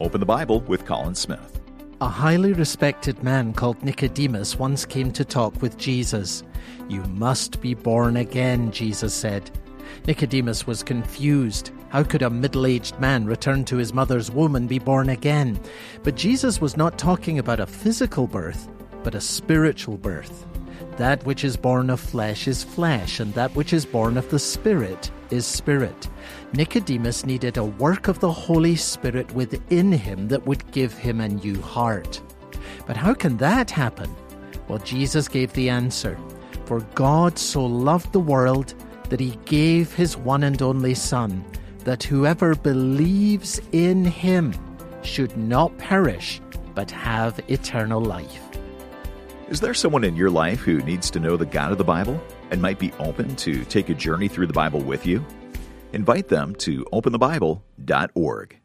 Open the Bible with Colin Smith. A highly respected man called Nicodemus once came to talk with Jesus. You must be born again, Jesus said. Nicodemus was confused. How could a middle aged man return to his mother's womb and be born again? But Jesus was not talking about a physical birth, but a spiritual birth. That which is born of flesh is flesh, and that which is born of the Spirit is spirit. Nicodemus needed a work of the Holy Spirit within him that would give him a new heart. But how can that happen? Well, Jesus gave the answer. For God so loved the world that he gave his one and only Son, that whoever believes in him should not perish, but have eternal life. Is there someone in your life who needs to know the God of the Bible and might be open to take a journey through the Bible with you? Invite them to openthebible.org.